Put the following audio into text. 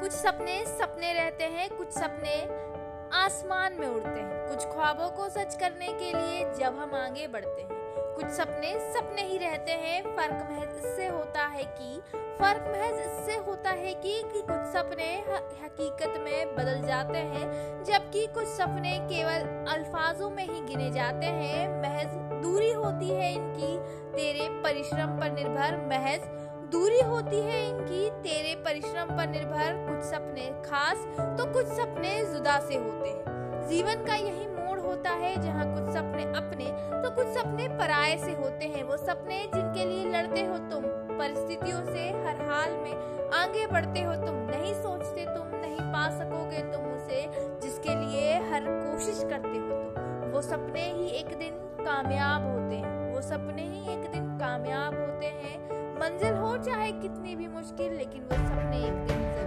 कुछ सपने सपने रहते हैं कुछ सपने आसमान में उड़ते हैं। कुछ ख्वाबों को सच करने के लिए जब हम आगे बढ़ते हैं। कुछ सपने सपने ही रहते हैं फ़र्क महज इससे होता है कि फ़र्क महज इससे होता है कि, कि कुछ सपने हकीकत में बदल जाते हैं जबकि कुछ सपने केवल अल्फाजों में ही गिने जाते हैं। महज दूरी होती है इनकी तेरे परिश्रम पर निर्भर महज दूरी होती है इनकी। तेरे परिश्रम पर निर्भर कुछ सपने खास तो कुछ सपने जुदा से होते हैं। जीवन का यही मोड़ होता है जहाँ कुछ सपने अपने तो कुछ सपने पराये से होते हैं। वो सपने जिनके लिए लड़ते हो तुम, परिस्थितियों से हर हाल में आगे बढ़ते हो तुम। नहीं सोचते तुम, नहीं पा सकोगे तुम उसे जिसके लिए हर कोशिश करते हो तुम। वो सपने ही एक दिन कामयाब होते हैं। वो सपने ही एक दिन कामयाब होते मंजिल हो चाहे कितनी भी मुश्किल लेकिन वो सपने एक दिन